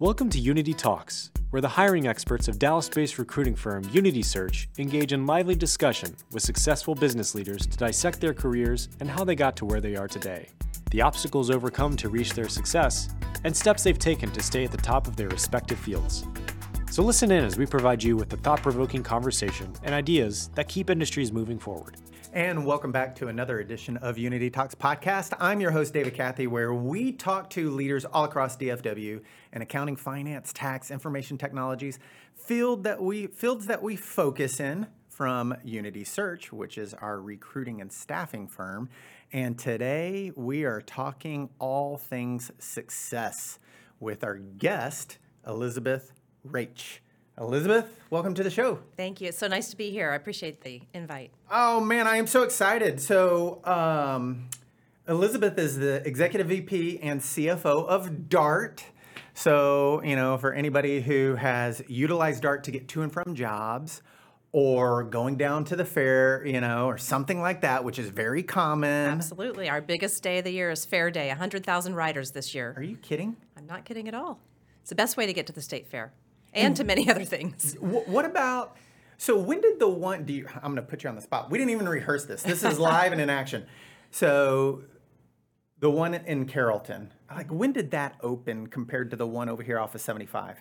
Welcome to Unity Talks, where the hiring experts of Dallas based recruiting firm Unity Search engage in lively discussion with successful business leaders to dissect their careers and how they got to where they are today, the obstacles overcome to reach their success, and steps they've taken to stay at the top of their respective fields. So listen in as we provide you with the thought provoking conversation and ideas that keep industries moving forward. And welcome back to another edition of Unity Talks podcast. I'm your host, David Cathey, where we talk to leaders all across DFW in accounting, finance, tax, information technologies, field that we fields that we focus in from Unity Search, which is our recruiting and staffing firm. And today we are talking all things success with our guest, Elizabeth Reich. Elizabeth, welcome to the show. Thank you. It's so nice to be here. I appreciate the invite. Oh man, I am so excited. So, um, Elizabeth is the executive VP and CFO of Dart. So, you know, for anybody who has utilized Dart to get to and from jobs or going down to the fair, you know, or something like that, which is very common. Absolutely. Our biggest day of the year is Fair Day. 100,000 riders this year. Are you kidding? I'm not kidding at all. It's the best way to get to the state fair and to many other things. Wh- What about? So when did the one? Do you? I'm going to put you on the spot. We didn't even rehearse this. This is live and in action. So the one in Carrollton, like when did that open compared to the one over here off of 75?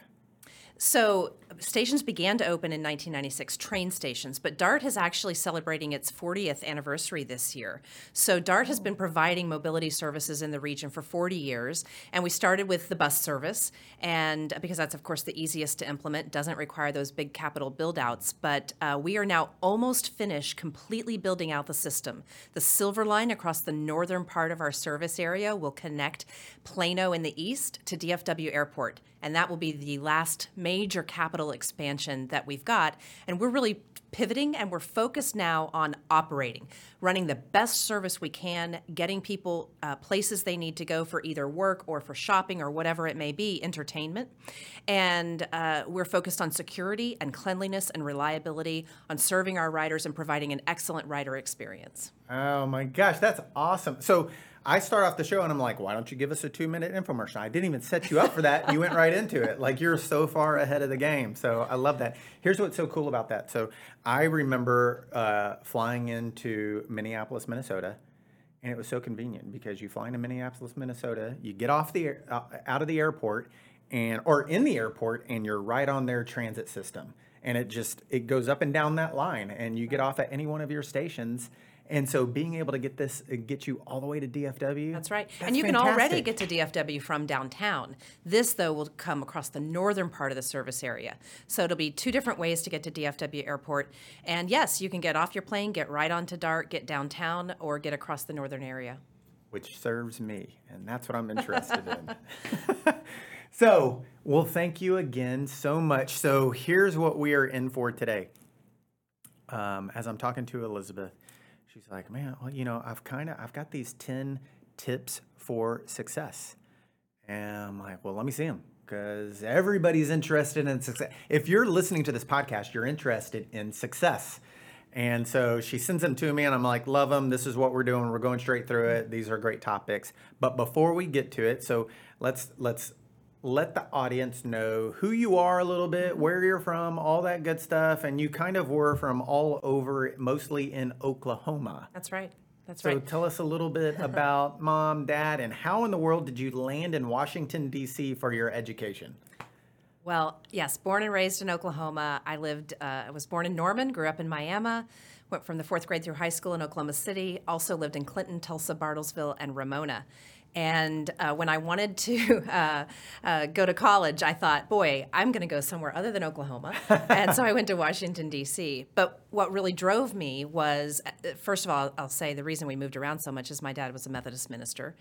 So, stations began to open in 1996, train stations, but DART is actually celebrating its 40th anniversary this year. So, DART has been providing mobility services in the region for 40 years, and we started with the bus service, and because that's, of course, the easiest to implement, doesn't require those big capital buildouts. But uh, we are now almost finished completely building out the system. The Silver Line across the northern part of our service area will connect Plano in the east to DFW Airport and that will be the last major capital expansion that we've got. And we're really pivoting and we're focused now on operating, running the best service we can, getting people uh, places they need to go for either work or for shopping or whatever it may be, entertainment. And uh, we're focused on security and cleanliness and reliability, on serving our riders and providing an excellent rider experience. Oh my gosh, that's awesome. So I start off the show and I'm like, why don't you give us a two minute infomercial? I didn't even set you up for that. You went right into it. Like you're so far ahead of the game. So I love that. Here's what's so cool about that. So I remember uh, flying into Minneapolis, Minnesota. And it was so convenient because you fly into Minneapolis, Minnesota, you get off the uh, out of the airport, and or in the airport, and you're right on their transit system, and it just it goes up and down that line, and you get off at any one of your stations, and so being able to get this uh, get you all the way to DFW. That's right. that's and you can already get to DFW from downtown. This, though, will come across the northern part of the service area. So it'll be two different ways to get to DFW Airport. And yes, you can get off your plane, get right onto DART, get downtown, or get across the northern area. which serves me, and that's what I'm interested in. so, well, thank you again so much. So, here's what we are in for today. Um, as I'm talking to Elizabeth, she's like, "Man, well, you know, I've kind of I've got these ten tips for success," and I'm like, "Well, let me see them." Because everybody's interested in success. If you're listening to this podcast, you're interested in success. And so she sends them to me, and I'm like, love them. This is what we're doing. We're going straight through it. These are great topics. But before we get to it, so let's let's let the audience know who you are a little bit, where you're from, all that good stuff. And you kind of were from all over, mostly in Oklahoma. That's right. That's So right. So tell us a little bit about mom, dad, and how in the world did you land in Washington D.C. for your education? Well, yes, born and raised in Oklahoma. I lived, uh, I was born in Norman, grew up in Miami, went from the fourth grade through high school in Oklahoma City, also lived in Clinton, Tulsa, Bartlesville, and Ramona. And uh, when I wanted to uh, uh, go to college, I thought, boy, I'm going to go somewhere other than Oklahoma. and so I went to Washington, D.C. But what really drove me was, uh, first of all, I'll say the reason we moved around so much is my dad was a Methodist minister.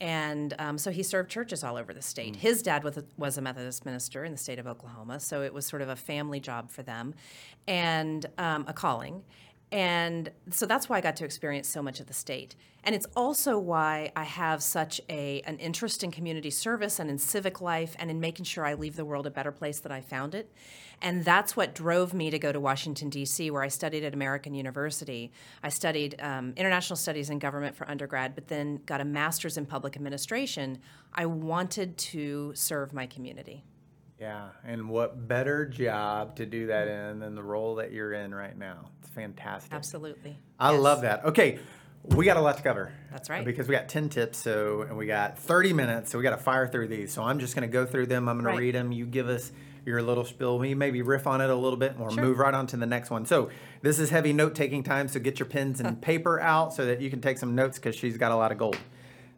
And um, so he served churches all over the state. His dad was a, was a Methodist minister in the state of Oklahoma. So it was sort of a family job for them and um, a calling. And so that's why I got to experience so much of the state. And it's also why I have such a an interest in community service and in civic life and in making sure I leave the world a better place than I found it. And that's what drove me to go to Washington, D.C., where I studied at American University. I studied um, international studies and government for undergrad, but then got a master's in public administration. I wanted to serve my community. Yeah, and what better job to do that in than the role that you're in right now? It's fantastic. Absolutely. I Yes. love that. Okay, we got a lot to cover. That's right. Because we got 10 tips, so and we got 30 minutes, so we got to fire through these. So I'm just going to go through them. I'm going Right. to read them. You give us your little spill. We maybe riff on it a little bit, and we'll Sure. move right on to the next one. So this is heavy note-taking time, so get your pens and paper out so that you can take some notes because she's got a lot of gold.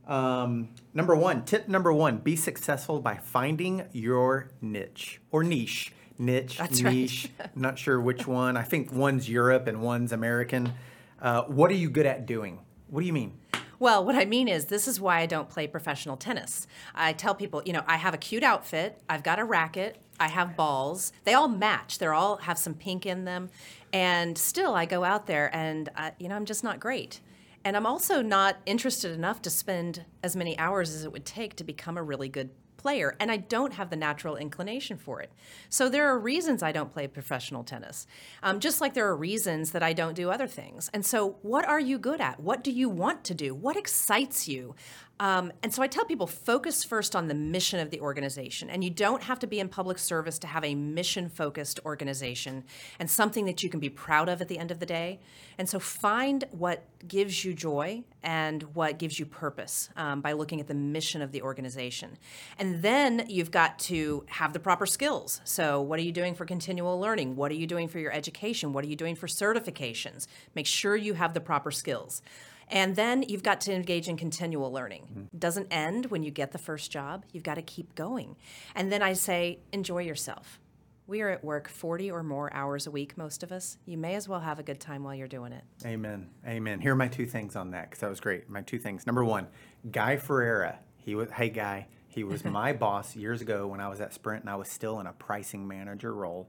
Um, number one, tip number one: be successful by finding your niche or niche. Niche, That's niche. I'm not sure which one. I think one's Europe and one's American. Uh, what are you good at doing? What do you mean? Well, what I mean is, this is why I don't play professional tennis. I tell people, you know, I have a cute outfit, I've got a racket, I have balls. They all match. They all have some pink in them, and still, I go out there, and I, you know, I'm just not great. And I'm also not interested enough to spend as many hours as it would take to become a really good player, and I don't have the natural inclination for it. So there are reasons I don't play professional tennis, um, just like there are reasons that I don't do other things. And so, what are you good at? What do you want to do? What excites you? Um, and so I tell people focus first on the mission of the organization. And you don't have to be in public service to have a mission focused organization and something that you can be proud of at the end of the day. And so find what gives you joy and what gives you purpose um, by looking at the mission of the organization. And then you've got to have the proper skills. So, what are you doing for continual learning? What are you doing for your education? What are you doing for certifications? Make sure you have the proper skills. And then you've got to engage in continual learning. Mm-hmm. It doesn't end when you get the first job. You've got to keep going. And then I say, enjoy yourself. We are at work 40 or more hours a week, most of us. You may as well have a good time while you're doing it. Amen. Amen. Here are my two things on that because that was great. My two things. Number one, Guy Ferreira. He was, hey, Guy, he was my boss years ago when I was at Sprint and I was still in a pricing manager role.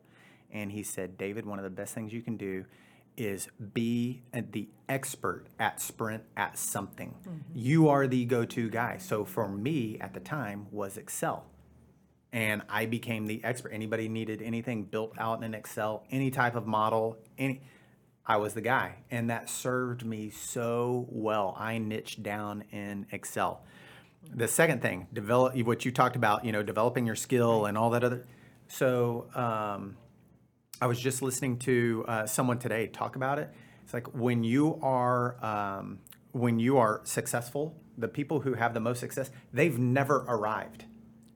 And he said, David, one of the best things you can do is be the expert at Sprint at something. You are the go to guy. So for me at the time was Excel and I became the expert. Anybody needed anything built out in Excel, any type of model, any I was the guy, and that served me so well. I niched down in Excel. The second thing, develop what you talked about, you know, developing your skill and all that other. So um, I was just listening to uh, someone today talk about it. It's like when you are um, when you are successful, the people who have the most success, they've never arrived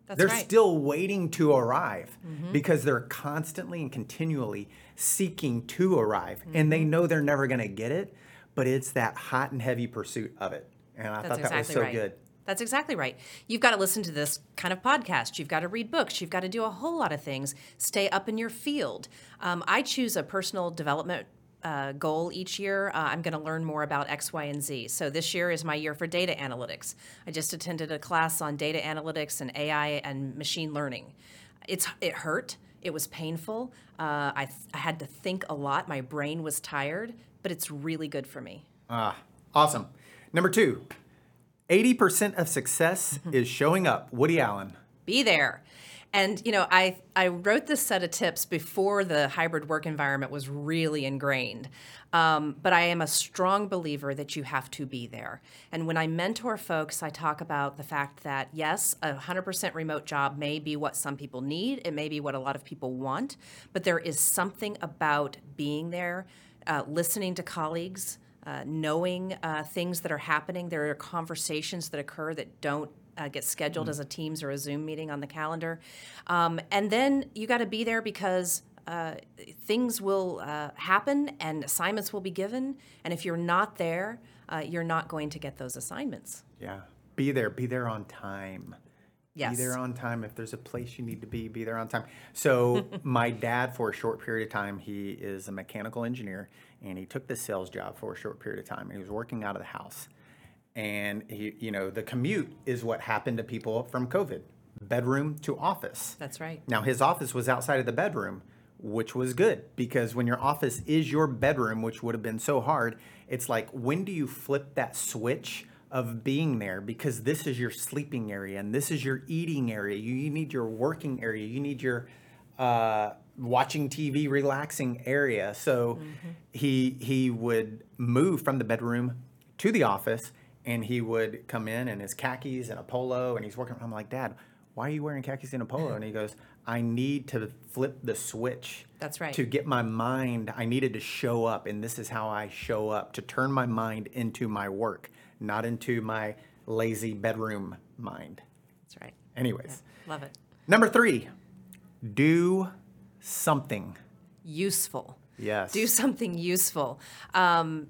That's they're right. Mm-hmm. still waiting to arrive because they're constantly and continually seeking to arrive and they Mm-hmm. know they're never going to get it but it's that hot and heavy pursuit of it and i That's thought that was so right. good That's exactly right. You've got to listen to this kind of podcast. You've got to read books. You've got to do a whole lot of things. Stay up in your field. Um, I choose a personal development uh, goal each year. Uh, I'm going to learn more about X, Y, and Z. So this year is my year for data analytics. I just attended a class on data analytics and AI and machine learning. It's it hurt. It was painful. Uh, I, th- I had to think a lot. My brain was tired, but it's really good for me. ah awesome number two 80% of success Mm-hmm. is showing up woody allen be there. And you know, I I wrote this set of tips before the hybrid work environment was really ingrained. Um, but I am a strong believer that you have to be there. And when I mentor folks, I talk about the fact that yes, a 100% remote job may be what some people need. It may be what a lot of people want. But there is something about being there, uh, listening to colleagues, uh, knowing uh, things that are happening. There are conversations that occur that don't uh, get scheduled as a Teams or a Zoom meeting on the calendar. Um, and then you got to be there because uh, things will uh, happen and assignments will be given. And if you're not there, uh, you're not going to get those assignments. yeah be there be there on time Yes. Be there on time. If there's a place you need to be, be there on time. So my dad, for a short period of time, he is a mechanical engineer, and he took the sales job for a short period of time. and He was working out of the house, and he, you know, the commute is what happened to people from COVID, bedroom to office. That's right. Now his office was outside of the bedroom, which was good because when your office is your bedroom, which would have been so hard, it's like when do you flip that switch of being there because this is your sleeping area and this is your eating area. You, you need your working area. You need your uh, watching TV, relaxing area. So mm-hmm. he he would move from the bedroom to the office and he would come in in his khakis and a polo and he's working. I'm like, Dad, why are you wearing khakis and a polo? And he goes, I need to flip the switch. That's right. To get my mind, I needed to show up, and this is how I show up to turn my mind into my work, not into my lazy bedroom mind. That's right. Anyways, Love it. number three, do something. Useful. Yes. Do something useful. Um,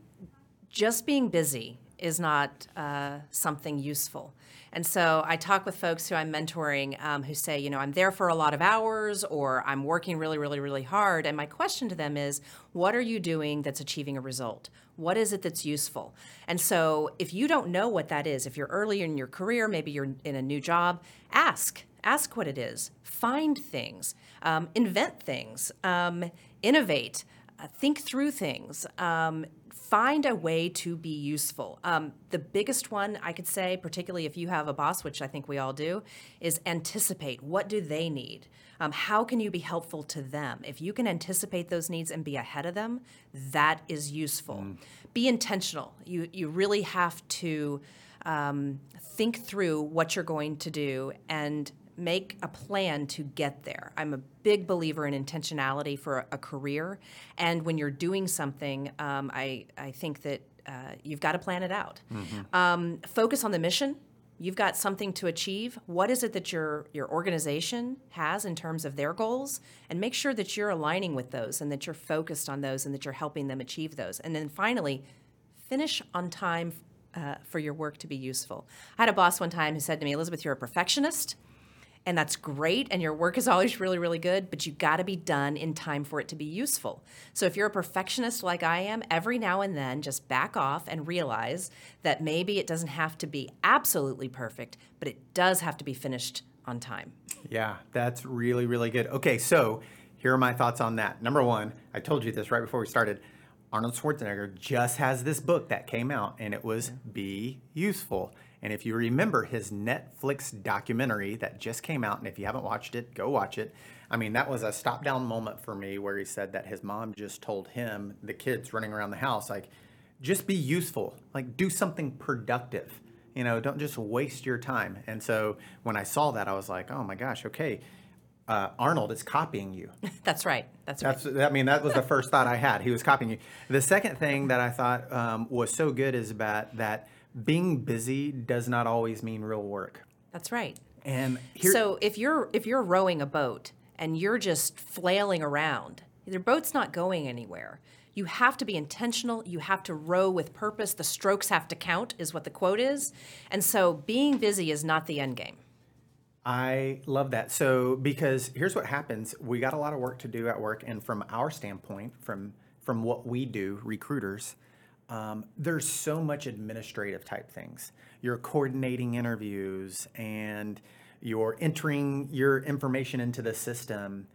just being busy is not uh, something useful. And so I talk with folks who I'm mentoring um, who say, you know, I'm there for a lot of hours or I'm working really, really, really hard. And my question to them is, what are you doing that's achieving a result? What is it that's useful? And so if you don't know what that is, if you're early in your career, maybe you're in a new job, ask. Ask what it is. Find things. Um, invent things. Um, innovate. Uh, think through things. Um, find a way to be useful. Um, the biggest one I could say, particularly if you have a boss, which I think we all do, is anticipate. What do they need? Um, how can you be helpful to them? If you can anticipate those needs and be ahead of them, that is useful. Be intentional. You you really have to um, think through what you're going to do and make a plan to get there. I'm a big believer in intentionality for a, a career, and when you're doing something, um, I I think that uh, you've got to plan it out. Um, focus on the mission. You've got something to achieve. What is it that your your organization has in terms of their goals, and make sure that you're aligning with those, and that you're focused on those, and that you're helping them achieve those. And then finally, finish on time uh, for your work to be useful. I had a boss one time who said to me, Elizabeth, you're a perfectionist, and that's great, and your work is always really, really good, but you got to be done in time for it to be useful. So if you're a perfectionist like I am, every now and then just back off and realize that maybe it doesn't have to be absolutely perfect, but it does have to be finished on time. Yeah, that's really, really good. Okay, so here are my thoughts on that. Number one, I told you this right before we started. Arnold Schwarzenegger just has this book that came out, and it was Be Useful. And if you remember his Netflix documentary that just came out, and if you haven't watched it, go watch it. I mean, that was a stop down moment for me where he said that his mom just told him, the kids running around the house, like, just be useful, like, do something productive. You know, don't just waste your time. And so when I saw that, I was like, oh my gosh, okay, uh, Arnold is copying you. That's right. That's right. That's, I mean, that was the first thought I had. He was copying you. The second thing that I thought um, was so good is about that being busy does not always mean real work. That's right. And here, so if you're if you're rowing a boat and you're just flailing around, your boat's not going anywhere. You have to be intentional. You have to row with purpose. The strokes have to count, is what the quote is. And so being busy is not the end game. I love that. So because here's what happens: we got a lot of work to do at work, and from our standpoint, from from what we do, recruiters, um, there's so much administrative type things. You're coordinating interviews, and you're entering your information into the system.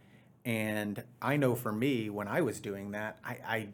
And I know for me, when I was doing that, I, I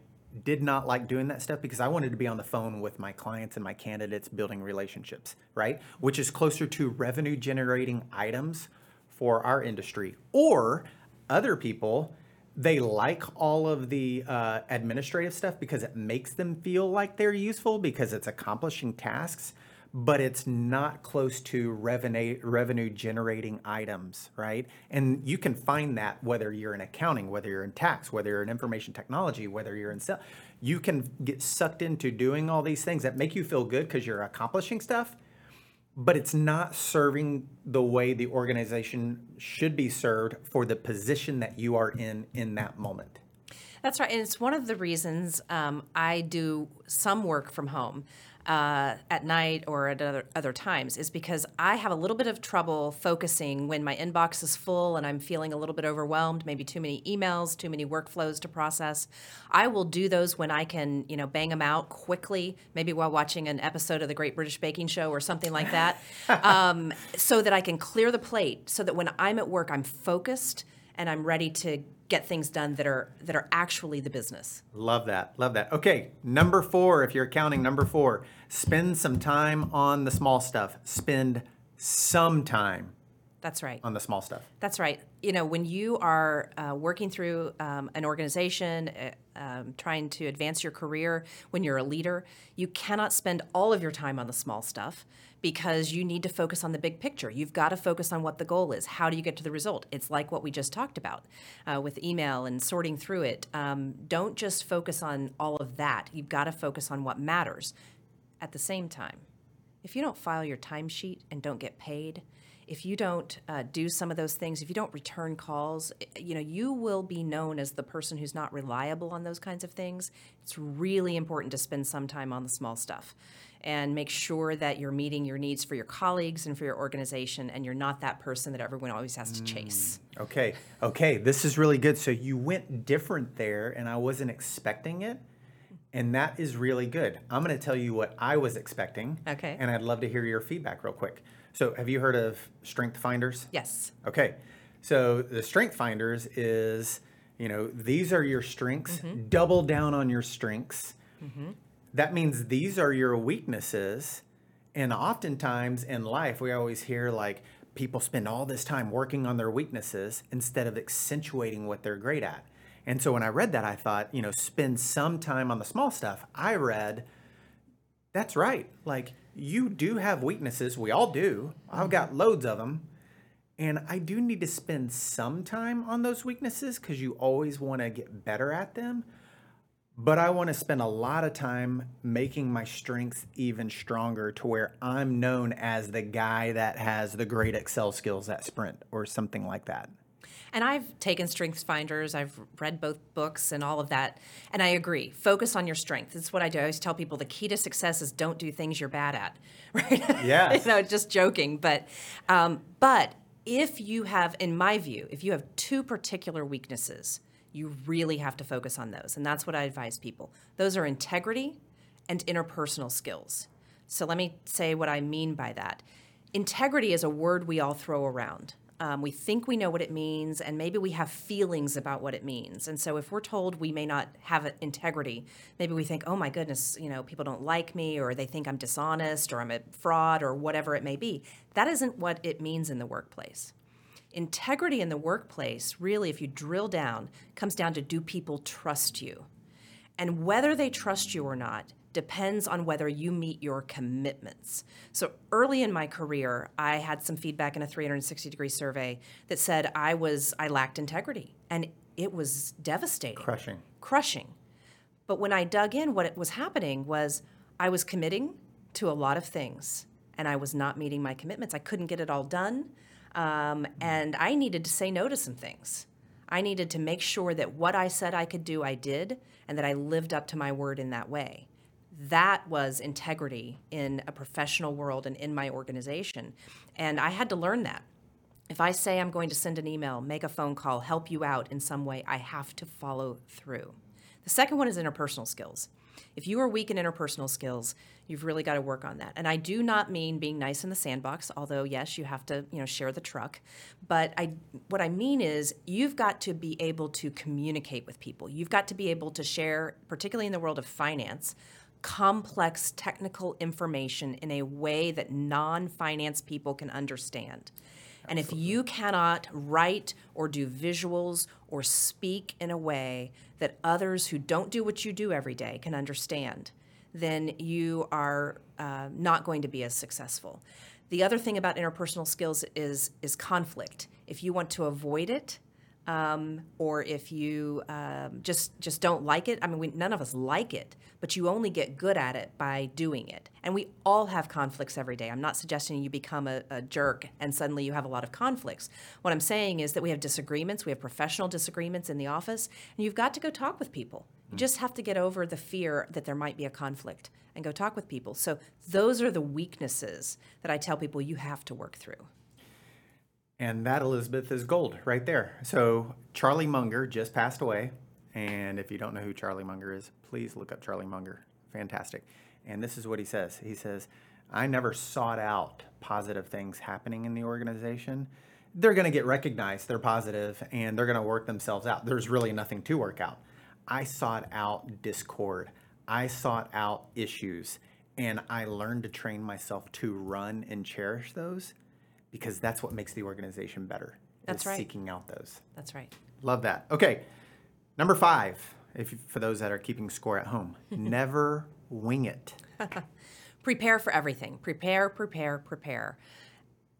did not like doing that stuff because I wanted to be on the phone with my clients and my candidates building relationships, right? Which is closer to revenue generating items for our industry. Or other people, they like all of the uh, administrative stuff because it makes them feel like they're useful because it's accomplishing tasks, but it's not close to revenue revenue generating items, right? And you can find that whether you're in accounting, whether you're in tax, whether you're in information technology, whether you're in sales, you can get sucked into doing all these things that make you feel good because you're accomplishing stuff, but it's not serving the way the organization should be served for the position that you are in in that moment. That's right. And it's one of the reasons um, I do some work from home. Uh, at night or at other, other times is because I have a little bit of trouble focusing when my inbox is full and I'm feeling a little bit overwhelmed, maybe too many emails, too many workflows to process. I will do those when I can, you know, bang them out quickly, maybe while watching an episode of the Great British Baking Show or something like that, um, so that I can clear the plate, so that when I'm at work, I'm focused and I'm ready to get things done that are that are actually the business. Love that. Love that. Okay, number 4 if you're counting number 4, spend some time on the small stuff. Spend some time That's right. on the small stuff. That's right. You know, when you are uh, working through um, an organization, uh, um, trying to advance your career, when you're a leader, you cannot spend all of your time on the small stuff because you need to focus on the big picture. You've got to focus on what the goal is. How do you get to the result? It's like what we just talked about uh, with email and sorting through it. Um, don't just focus on all of that. You've got to focus on what matters. At the same time, if you don't file your timesheet and don't get paid, if you don't uh, do some of those things, if you don't return calls, you know, you will be known as the person who's not reliable on those kinds of things. It's really important to spend some time on the small stuff and make sure that you're meeting your needs for your colleagues and for your organization and you're not that person that everyone always has to chase. Mm, okay, okay, this is really good. So you went different there, and I wasn't expecting it, and that is really good. I'm going to tell you what I was expecting. Okay. And I'd love to hear your feedback real quick. So, have you heard of Strength Finders? Yes. Okay, so the Strength Finders is, you know, these are your strengths. Mm-hmm. Double down on your strengths. Mm-hmm. That means these are your weaknesses. And oftentimes in life, we always hear like people spend all this time working on their weaknesses instead of accentuating what they're great at. And so when I read that, I thought, you know, spend some time on the small stuff. I read, that's right. Like you do have weaknesses. We all do. I've got mm-hmm. loads of them. And I do need to spend some time on those weaknesses because you always want to get better at them. But I want to spend a lot of time making my strengths even stronger to where I'm known as the guy that has the great Excel skills at Sprint or something like that. And I've taken Strengths Finders, I've read both books and all of that. And I agree. Focus on your strengths. It's what I do. I always tell people the key to success is don't do things you're bad at. Right? Yeah. you know, just joking. But um, but if you have, in my view, if you have two particular weaknesses, you really have to focus on those. And that's what I advise people. Those are integrity and interpersonal skills. So let me say what I mean by that. Integrity is a word we all throw around. Um, we think we know what it means, and maybe we have feelings about what it means. And so, if we're told we may not have integrity, maybe we think, "Oh my goodness, you know, people don't like me, or they think I'm dishonest, or I'm a fraud, or whatever it may be." That isn't what it means in the workplace. Integrity in the workplace, really, if you drill down, comes down to do people trust you? And whether they trust you or not depends on whether you meet your commitments. So early in my career, I had some feedback in a 360 degree survey that said I was I lacked integrity and it was devastating. Crushing. Crushing. But when I dug in, what was happening was I was committing to a lot of things and I was not meeting my commitments. I couldn't get it all done. Um, and I needed to say no to some things. I needed to make sure that what I said I could do, I did, and that I lived up to my word in that way. That was integrity in a professional world and in my organization. And I had to learn that. If I say I'm going to send an email, make a phone call, help you out in some way, I have to follow through. The second one is interpersonal skills. If you are weak in interpersonal skills, you've really got to work on that. And I do not mean being nice in the sandbox, although yes, you have to, you know, share the truck. But I what I mean is you've got to be able to communicate with people. You've got to be able to share, particularly in the world of finance, complex technical information in a way that non-finance people can understand. And if you cannot write or do visuals or speak in a way that others who don't do what you do every day can understand, then you are uh, not going to be as successful. The other thing about interpersonal skills is is conflict. If you want to avoid it, um, or if you um, just just don't like it. I mean, we, none of us like it, but you only get good at it by doing it. And we all have conflicts every day. I'm not suggesting you become a, a jerk and suddenly you have a lot of conflicts. What I'm saying is that we have disagreements. We have professional disagreements in the office, and you've got to go talk with people. You just have to get over the fear that there might be a conflict and go talk with people. So those are the weaknesses that I tell people you have to work through. And that, Elizabeth, is gold right there. So, Charlie Munger just passed away. And if you don't know who Charlie Munger is, please look up Charlie Munger. Fantastic. And this is what he says He says, I never sought out positive things happening in the organization. They're going to get recognized, they're positive, and they're going to work themselves out. There's really nothing to work out. I sought out discord, I sought out issues, and I learned to train myself to run and cherish those because that's what makes the organization better. That's right. Seeking out those. That's right. Love that. Okay, number five. If you, for those that are keeping score at home, never wing it. Prepare for everything. Prepare, prepare, prepare.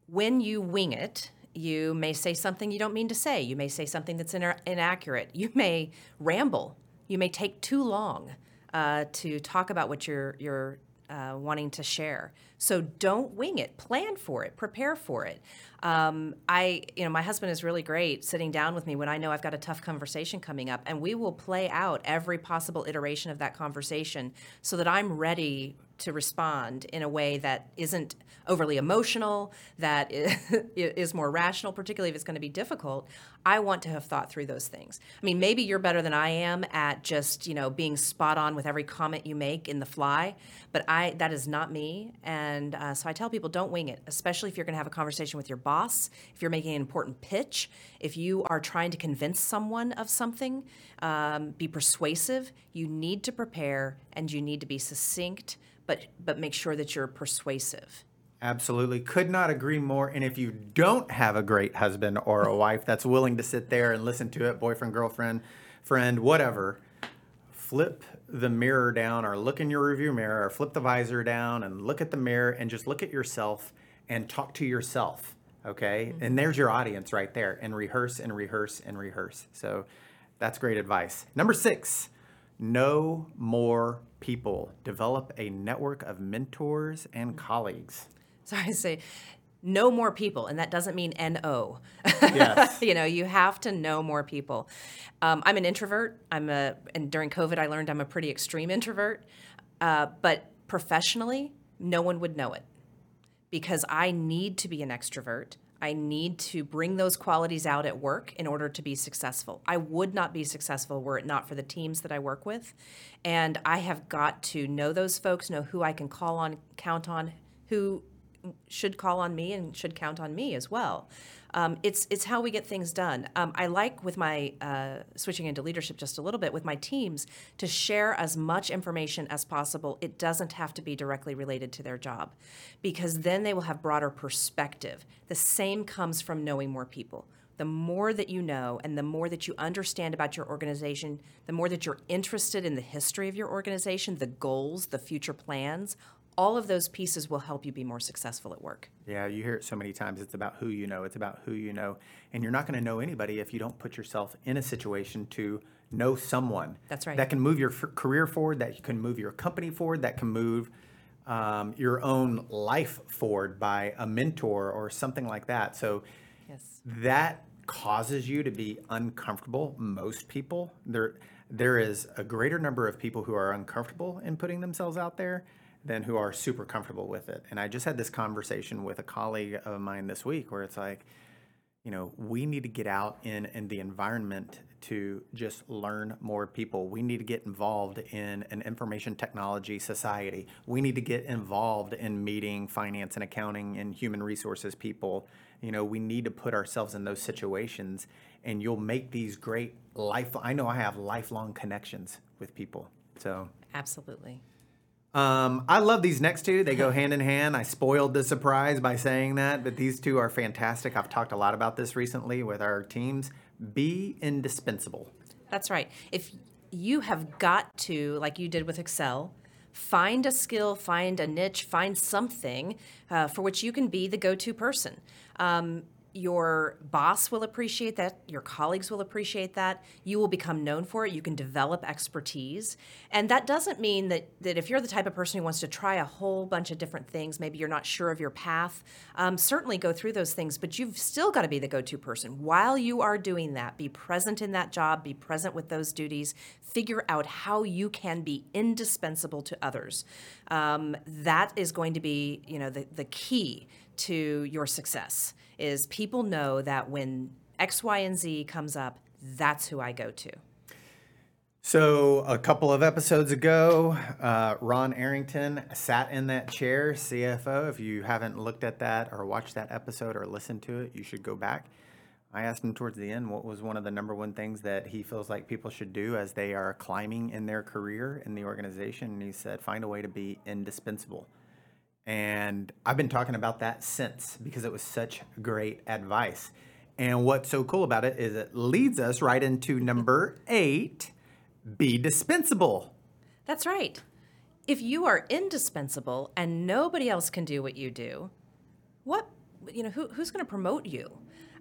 When you wing it, you may say something you don't mean to say. You may say something that's ina- inaccurate. You may ramble. You may take too long uh, to talk about what you're you're uh, wanting to share. So don't wing it. Plan for it. Prepare for it. Um, I, you know, my husband is really great sitting down with me when I know I've got a tough conversation coming up, and we will play out every possible iteration of that conversation so that I'm ready to respond in a way that isn't overly emotional, that is more rational, particularly if it's going to be difficult. I want to have thought through those things. I mean, maybe you're better than I am at just, you know, being spot on with every comment you make in the fly, but I that is not me. And uh, so I tell people don't wing it, especially if you're going to have a conversation with your boss, if you're making an important pitch, if you are trying to convince someone of something, um, be persuasive. You need to prepare and you need to be succinct but but make sure that you're persuasive. Absolutely. Could not agree more. And if you don't have a great husband or a wife that's willing to sit there and listen to it, boyfriend, girlfriend, friend, whatever, flip the mirror down or look in your review mirror or flip the visor down and look at the mirror and just look at yourself and talk to yourself. Okay. Mm-hmm. And there's your audience right there and rehearse and rehearse and rehearse. So that's great advice. Number six, know more people. Develop a network of mentors and colleagues. So I say, know more people, and that doesn't mean N-O. Yes. you know, you have to know more people. Um, I'm an introvert. I'm a, and during COVID, I learned I'm a pretty extreme introvert. Uh, but professionally, no one would know it because I need to be an extrovert. I need to bring those qualities out at work in order to be successful. I would not be successful were it not for the teams that I work with. And I have got to know those folks, know who I can call on, count on, who should call on me and should count on me as well. Um, it's it's how we get things done. Um, I like with my uh, switching into leadership just a little bit with my teams to share as much information as possible. It doesn't have to be directly related to their job, because then they will have broader perspective. The same comes from knowing more people. The more that you know and the more that you understand about your organization, the more that you're interested in the history of your organization, the goals, the future plans, all of those pieces will help you be more successful at work. Yeah, you hear it so many times. It's about who you know. It's about who you know. And you're not going to know anybody if you don't put yourself in a situation to know someone. That's right. That can move your f- career forward, that can move your company forward, that can move um, your own life forward by a mentor or something like that. So Yes. that causes you to be uncomfortable. Most people, there, there is a greater number of people who are uncomfortable in putting themselves out there than who are super comfortable with it. And I just had this conversation with a colleague of mine this week where it's like, you know, we need to get out in, in the environment to just learn more people. We need to get involved in an information technology society. We need to get involved in meeting finance and accounting and human resources people. You know, we need to put ourselves in those situations and you'll make these great life I know I have lifelong connections with people. So Absolutely. Um, I love these next two. They go hand in hand. I spoiled the surprise by saying that, but these two are fantastic. I've talked a lot about this recently with our teams. Be indispensable. That's right. If you have got to, like you did with Excel, find a skill, find a niche, find something uh, for which you can be the go to person. Um, your boss will appreciate that. Your colleagues will appreciate that. You will become known for it. You can develop expertise. And that doesn't mean that, that if you're the type of person who wants to try a whole bunch of different things, maybe you're not sure of your path, um, certainly go through those things, but you've still got to be the go to person. While you are doing that, be present in that job, be present with those duties, figure out how you can be indispensable to others. Um, that is going to be, you know, the, the key to your success is people know that when X, Y, and Z comes up, that's who I go to. So, a couple of episodes ago, uh, Ron Arrington sat in that chair, CFO. If you haven't looked at that or watched that episode or listened to it, you should go back. I asked him towards the end what was one of the number one things that he feels like people should do as they are climbing in their career in the organization. And he said, find a way to be indispensable. And I've been talking about that since because it was such great advice. And what's so cool about it is it leads us right into number eight be dispensable. That's right. If you are indispensable and nobody else can do what you do, what you know who, who's going to promote you?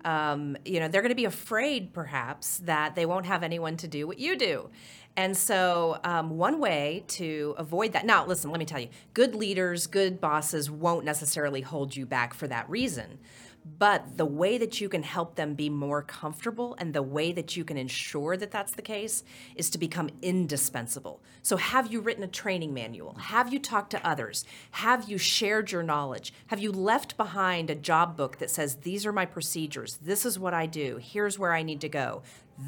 Um, you know they're going to be afraid perhaps that they won't have anyone to do what you do, and so um, one way to avoid that. Now, listen, let me tell you, good leaders, good bosses won't necessarily hold you back for that reason. But the way that you can help them be more comfortable and the way that you can ensure that that's the case is to become indispensable. So, have you written a training manual? Have you talked to others? Have you shared your knowledge? Have you left behind a job book that says, These are my procedures, this is what I do, here's where I need to go?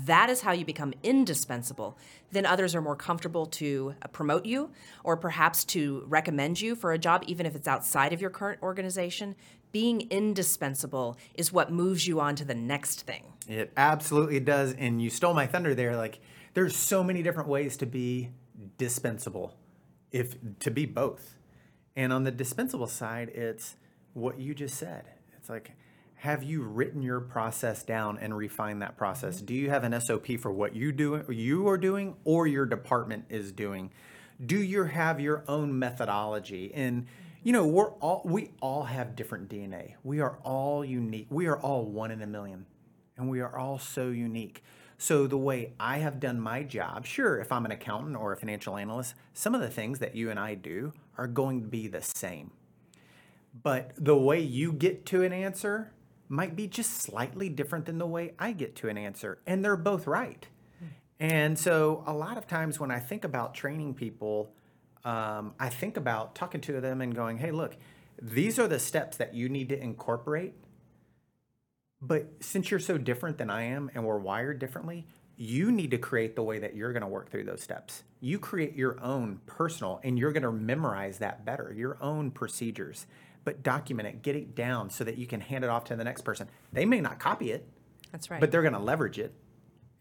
That is how you become indispensable. Then others are more comfortable to uh, promote you or perhaps to recommend you for a job, even if it's outside of your current organization being indispensable is what moves you on to the next thing. It absolutely does. And you stole my thunder there. Like, there's so many different ways to be dispensable, if to be both. And on the dispensable side, it's what you just said. It's like, have you written your process down and refined that process? Mm-hmm. Do you have an SOP for what you do you are doing or your department is doing? Do you have your own methodology? And you know, we're all we all have different DNA. We are all unique. We are all one in a million. And we are all so unique. So the way I have done my job, sure, if I'm an accountant or a financial analyst, some of the things that you and I do are going to be the same. But the way you get to an answer might be just slightly different than the way I get to an answer, and they're both right. Hmm. And so a lot of times when I think about training people, um, I think about talking to them and going, hey, look, these are the steps that you need to incorporate. But since you're so different than I am and we're wired differently, you need to create the way that you're going to work through those steps. You create your own personal, and you're going to memorize that better, your own procedures. But document it, get it down so that you can hand it off to the next person. They may not copy it. That's right. But they're going to leverage it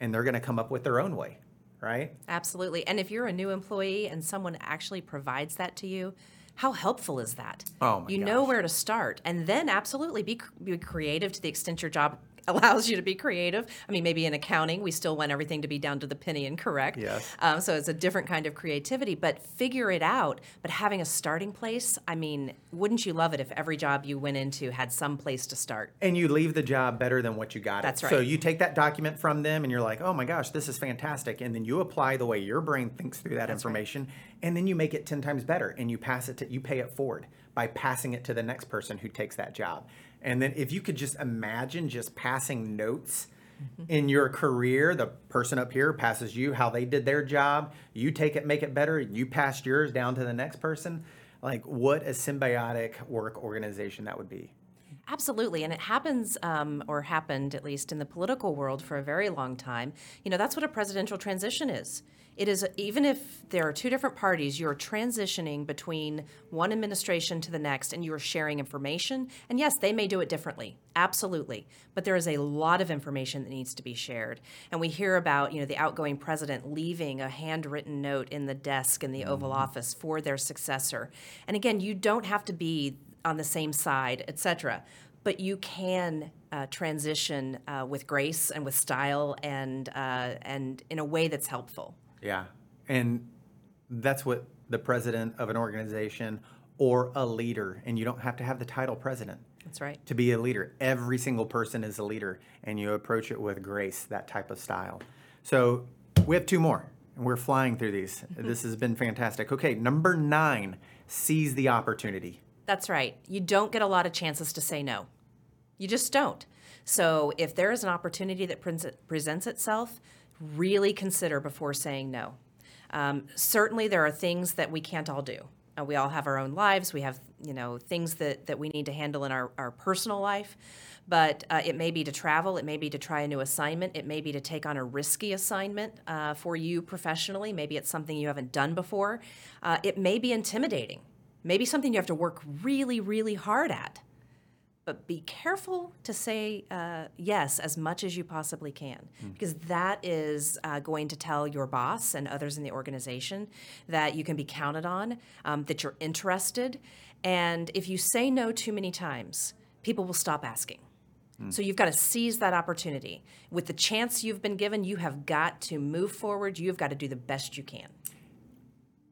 and they're going to come up with their own way right? Absolutely. And if you're a new employee and someone actually provides that to you, how helpful is that? Oh my You gosh. know where to start, and then absolutely be, be creative to the extent your job allows you to be creative. I mean, maybe in accounting, we still want everything to be down to the penny and correct. Yes. Um, so it's a different kind of creativity, but figure it out. But having a starting place, I mean, wouldn't you love it if every job you went into had some place to start? And you leave the job better than what you got. That's it. right. So you take that document from them and you're like, oh my gosh, this is fantastic. And then you apply the way your brain thinks through that That's information. Right. And then you make it 10 times better and you pass it to, you pay it forward by passing it to the next person who takes that job. And then if you could just imagine just passing notes in your career, the person up here passes you how they did their job, you take it, make it better, you pass yours down to the next person. Like what a symbiotic work organization that would be. Absolutely, and it happens, um, or happened at least in the political world for a very long time. You know, that's what a presidential transition is. It is even if there are two different parties, you're transitioning between one administration to the next, and you are sharing information. And yes, they may do it differently, absolutely, but there is a lot of information that needs to be shared. And we hear about you know the outgoing president leaving a handwritten note in the desk in the Oval mm-hmm. Office for their successor. And again, you don't have to be on the same side, etc. But you can uh, transition uh, with grace and with style and uh, and in a way that's helpful. Yeah. And that's what the president of an organization or a leader, and you don't have to have the title president. That's right. To be a leader. Every single person is a leader, and you approach it with grace, that type of style. So we have two more, and we're flying through these. this has been fantastic. Okay, number nine, seize the opportunity. That's right. You don't get a lot of chances to say no. You just don't. So if there is an opportunity that presents itself, really consider before saying no. Um, certainly, there are things that we can't all do. Uh, we all have our own lives. We have, you know, things that, that we need to handle in our, our personal life. But uh, it may be to travel. It may be to try a new assignment. It may be to take on a risky assignment uh, for you professionally. Maybe it's something you haven't done before. Uh, it may be intimidating. Maybe something you have to work really, really hard at. But be careful to say uh, yes as much as you possibly can, because that is uh, going to tell your boss and others in the organization that you can be counted on, um, that you're interested. And if you say no too many times, people will stop asking. So you've got to seize that opportunity. With the chance you've been given, you have got to move forward. You've got to do the best you can.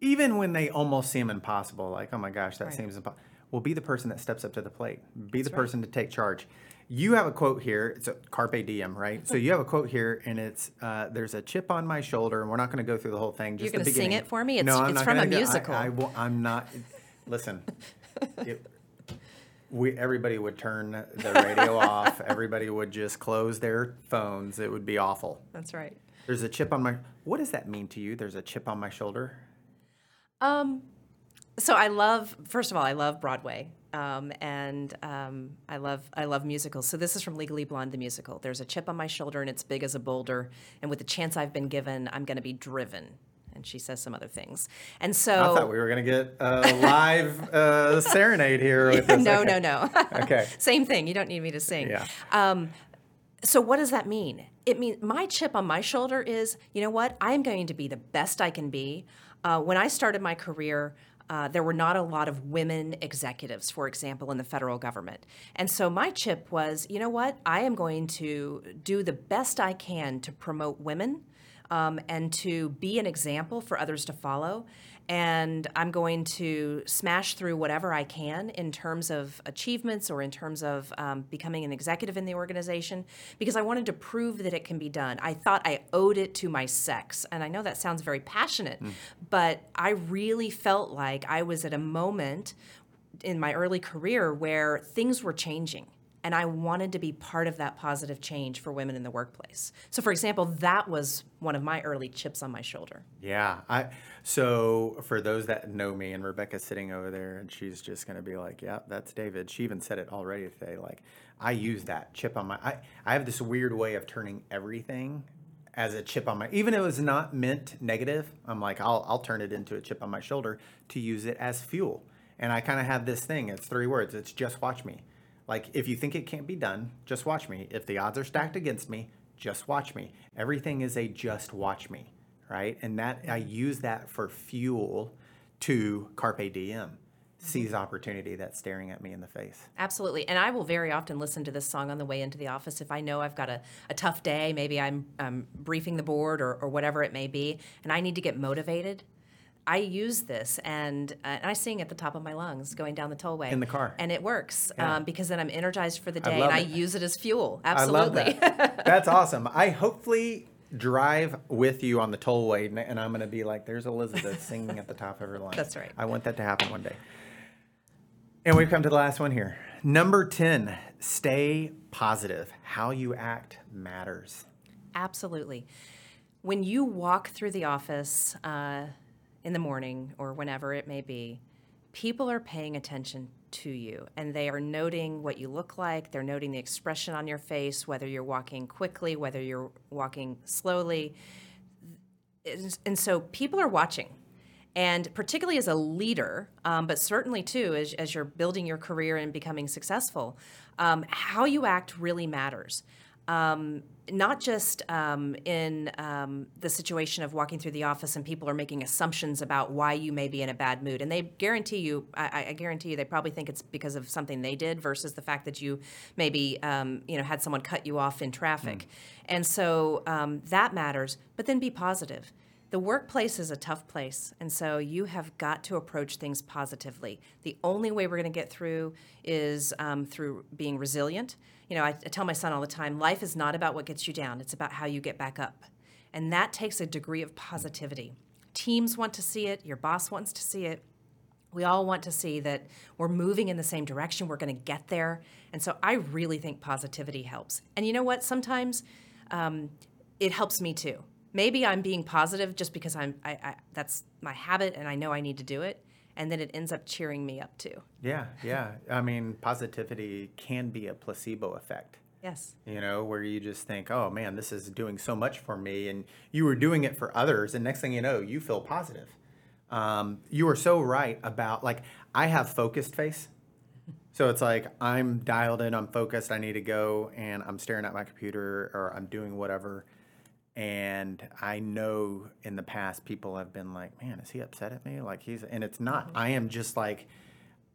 even when they almost seem impossible, like, oh my gosh, that seems impossible. Well, be the person that steps up to the plate. Be the person to take charge. You have a quote here. It's a carpe diem, right? so you have a quote here, and it's uh, "There's a chip on my shoulder," and we're not going to go through the whole thing. Just You're the gonna sing it for me? It's- no, I'm it's not from a go- musical. I, will- I'm not. Listen, it, we everybody would turn the radio off. Everybody would just close their phones. It would be awful. That's right. There's a chip on my. What does that mean to you? There's a chip on my shoulder. Um, so I love, first of all, I love Broadway, um, and um, I love I love musicals. So this is from Legally Blonde, the musical. There's a chip on my shoulder, and it's big as a boulder. And with the chance I've been given, I'm going to be driven. And she says some other things. And so I thought we were gonna get a live uh, serenade here. With this. no, no, no. Okay. Same thing. You don't need me to sing. Yeah. Um, so what does that mean? It means my chip on my shoulder is, you know what? I am going to be the best I can be. Uh, when I started my career, uh, there were not a lot of women executives, for example, in the federal government. And so my chip was, you know what? I am going to do the best I can to promote women um, and to be an example for others to follow. And I'm going to smash through whatever I can in terms of achievements or in terms of um, becoming an executive in the organization because I wanted to prove that it can be done. I thought I owed it to my sex. And I know that sounds very passionate, but I really felt like I was at a moment in my early career where things were changing and I wanted to be part of that positive change for women in the workplace. So, for example, that was one of my early chips on my shoulder. Yeah. I so for those that know me, and Rebecca's sitting over there, and she's just gonna be like, "Yeah, that's David." She even said it already today. Like, I use that chip on my. I I have this weird way of turning everything as a chip on my. Even if it was not meant negative, I'm like, I'll I'll turn it into a chip on my shoulder to use it as fuel. And I kind of have this thing. It's three words. It's just watch me. Like, if you think it can't be done, just watch me. If the odds are stacked against me, just watch me. Everything is a just watch me, right? And that I use that for fuel to carpe diem, seize opportunity that's staring at me in the face. Absolutely. And I will very often listen to this song on the way into the office if I know I've got a, a tough day. Maybe I'm um, briefing the board or, or whatever it may be, and I need to get motivated. I use this and, uh, and I sing at the top of my lungs going down the tollway In the car. and it works um, because then I'm energized for the day love and I it. use it as fuel. I love Absolutely. that. That's awesome. I hopefully drive with you on the tollway, and- I'm going to be like, "There's Elizabeth singing at the top of her lungs." That's right. I want that to happen one day. And we've come to the last one here. Number ten: stay positive. How you act matters. Absolutely. When you walk through the office uh, in the morning or whenever it may be, people are paying attention to you and they are noting what you look like. They're noting the expression on your face, whether you're walking quickly, whether you're walking slowly. And- so people are watching. And particularly as a leader, um, but certainly too as, as you're building your career and becoming successful, um, how you act really matters. Um, not just um, in um, the situation of walking through the office and people are making assumptions about why you may be in a bad mood, and they guarantee you, I, I guarantee you, they probably think it's because of something they did versus the fact that you maybe, um, you know, had someone cut you off in traffic, and so um, that matters. But then be positive. The workplace is a tough place, and so you have got to approach things positively. The only way we're going to get through is um, through being resilient. You know, I, I tell my son all the time life is not about what gets you down, it's about how you get back up. And that takes a degree of positivity. Teams want to see it, your boss wants to see it. We all want to see that we're moving in the same direction, we're going to get there. And so I really think positivity helps. And you know what? Sometimes um, it helps me too. Maybe I'm being positive just because I'm I, I, that's my habit and I know I need to do it, and then it ends up cheering me up too. Yeah, yeah. I mean, positivity can be a placebo effect. Yes. you know, where you just think, oh man, this is doing so much for me. And you were doing it for others. And next thing you know, you feel positive. Um, you are so right about, like, I have focused face. So it's like I'm dialed in, I'm focused, I need to go, and I'm staring at my computer or I'm doing whatever. And I know in the past people have been like, man, is he upset at me? Like he's, and it's not. Mm-hmm. I am just like,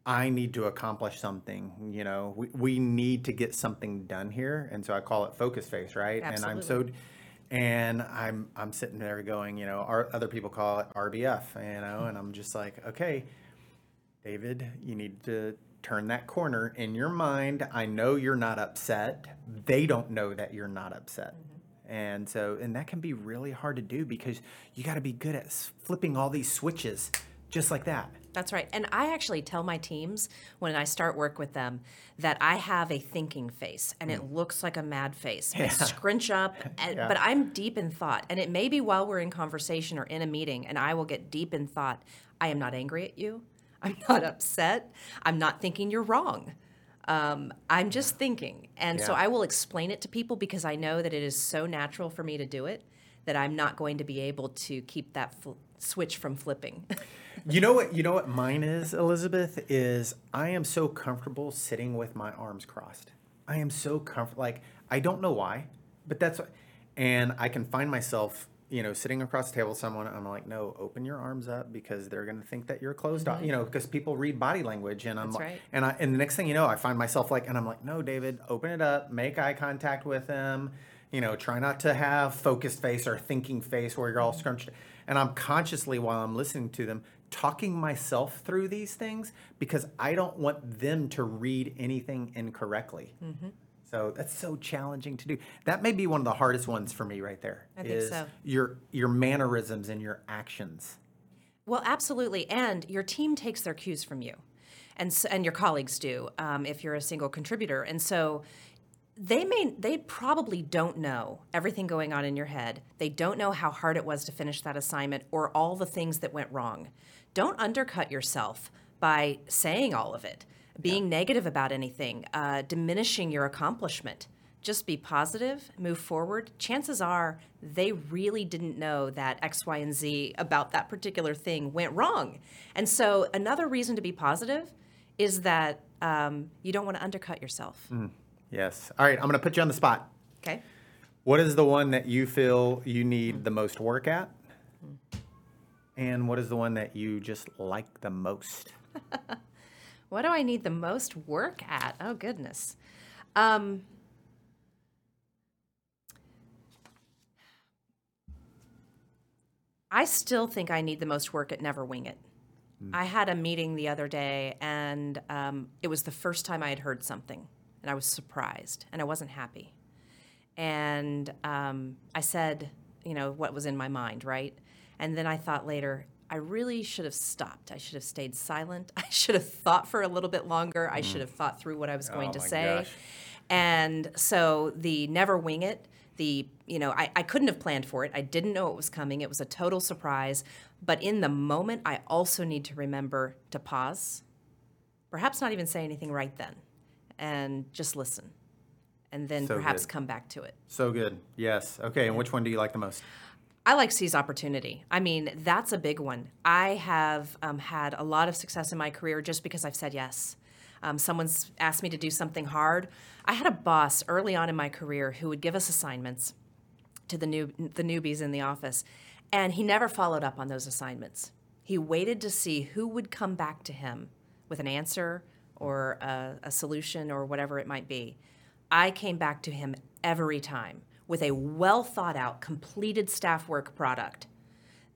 I need to accomplish something. You know, we, we need to get something done here. And so I call it focus face, right? Absolutely. And I'm so, and I'm, I'm sitting there going, you know, our, other people call it RBF, you know, and I'm just like, okay, David, you need to turn that corner in your mind. I know you're not upset. They don't know that you're not upset. And so, and that can be really hard to do because you got to be good at flipping all these switches just like that. That's right. And I actually tell my teams when I start work with them that I have a thinking face and it hmm. looks like a mad face. I scrunch up, and, but I'm deep in thought. And it may be while we're in conversation or in a meeting, and I will get deep in thought. I am not angry at you. I'm not upset. I'm not thinking you're wrong. Um, I'm just thinking. And so I will explain it to people because I know that it is so natural for me to do it that I'm not going to be able to keep that fl- switch from flipping. You know what? You know what mine is, Elizabeth. Is I am so comfortable sitting with my arms crossed. I am so comfortable. Like I don't know why, but that's what. And I can find myself, you know, sitting across the table with someone. I'm like, no, open your arms up because they're going to think that you're closed off. You mm-hmm. know, because people read body language, and I'm That's like, right. and I and the next thing you know, I find myself like, and I'm like, no, David, open it up, make eye contact with them. You know, try not to have focused face or thinking face where you're all mm-hmm. scrunched. And I'm consciously, while I'm listening to them, talking myself through these things because I don't want them to read anything incorrectly. Mm-hmm. So that's so challenging to do. That may be one of the hardest ones for me right there. I think is so. Your your mannerisms and your actions. Well, absolutely. And your team takes their cues from you, and so, and your colleagues do um, if you're a single contributor. And so they may they probably don't know everything going on in your head. They don't know how hard it was to finish that assignment or all the things that went wrong. Don't undercut yourself by saying all of it, being negative about anything, uh, diminishing your accomplishment. Just be positive, move forward. Chances are they really didn't know that X, Y, and Z about that particular thing went wrong. And so, another reason to be positive is that um, you don't want to undercut yourself. Yes. All right, I'm going to put you on the spot. Okay. What is the one that you feel you need the most work at? And what is the one that you just like the most? What do I need the most work at? Oh, goodness. Um, I still think I need the most work at Never Wing It. I had a meeting the other day, and um, it was the first time I had heard something, and I was surprised, and I wasn't happy. And um, I said, you know, what was in my mind, right? And then I thought later, I really should have stopped. I should have stayed silent. I should have thought for a little bit longer. I should mm. have thought through what I was going Oh to say. gosh. And so the never wing it, the, you know, I, I couldn't have planned for it. I didn't know it was coming. It was a total surprise. But in the moment, I also need to remember to pause, perhaps not even say anything right then, and just listen. And then So perhaps good. come back to it. So good. Yes. Okay. And which one do you like the most? I like seize opportunity. I mean, that's a big one. I have um, had a lot of success in my career just because I've said yes. Um, someone's asked me to do something hard. I had a boss early on in my career who would give us assignments to the new the newbies in the office, and he never followed up on those assignments. He waited to see who would come back to him with an answer or a, a solution or whatever it might be. I came back to him every time with a well thought out, completed staff work product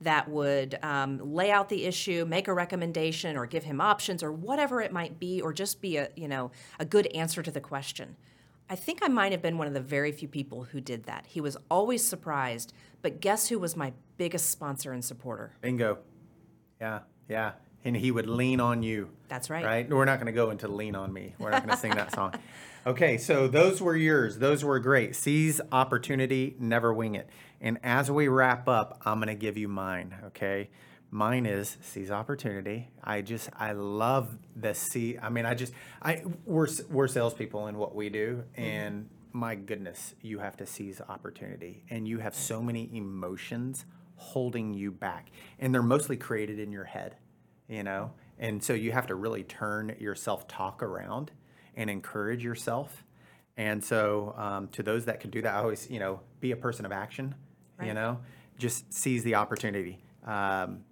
that would um, lay out the issue, make a recommendation, or give him options, or whatever it might be, or just be a you know a good answer to the question. I think I might have been one of the very few people who did that. He was always surprised, but guess who was my biggest sponsor and supporter? Bingo. Yeah. Yeah. And he would lean on you. That's right. Right? We're not going to go into Lean on Me. We're not going to sing that song. Okay, so those were yours. Those were great. Seize opportunity, never wing it. And as we wrap up, I'm going to give you mine, okay? Mine is seize opportunity. I just I love the see. I mean, I just I we're we're salespeople in what we do, mm-hmm. and my goodness, you have to seize opportunity, and you have so many emotions holding you back, and they're mostly created in your head you know And so you have to really turn your self talk around and encourage yourself. And so, um, to those that can do that, I always, you know, be a person of action, you know, just seize the opportunity. Um,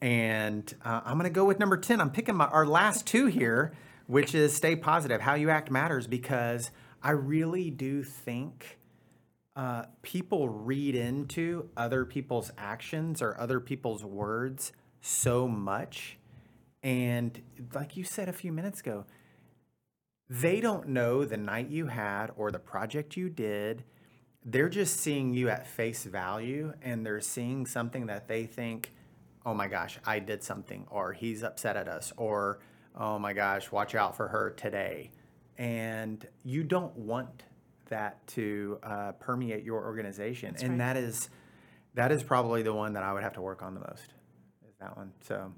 and uh, I'm going to go with number 10. I'm picking my, our last two here, which is stay positive. How you act matters because I really do think uh, people read into other people's actions or other people's words so much. And like you said a few minutes ago, they don't know the night you had or the project you did. They're just seeing you at face value and they're seeing something that they think, oh my gosh, I did something, or he's upset at us, or oh my gosh, watch out for her today. And you don't want that to uh, permeate your organization. and right. that is that is probably the one that I would have to work on the most. Is that one. So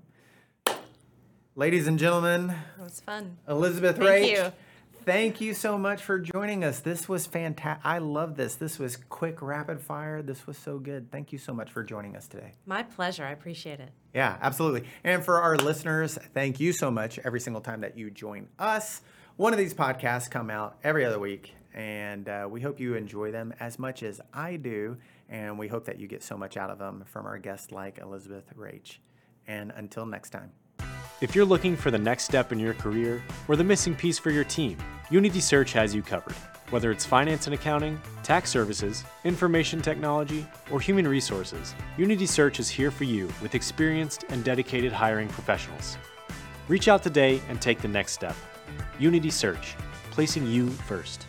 ladies and gentlemen, It was fun. Elizabeth Thank Reich, you. thank you so much for joining us. This was fantastic. I love this. This was quick, rapid fire. This was so good. Thank you so much for joining us today. My pleasure. I appreciate it. Yeah, absolutely. And for our listeners, thank you so much every single time that you join us. One of these podcasts come out every other week, and uh, we hope you enjoy them as much as I do. And we hope that you get so much out of them from our guests like Elizabeth Reich. And until next time. If you're looking for the next step in your career or the missing piece for your team, Unity Search has you covered. Whether it's finance and accounting, tax services, information technology, or human resources, Unity Search is here for you with experienced and dedicated hiring professionals. Reach out today and take the next step. Unity Search, placing you first.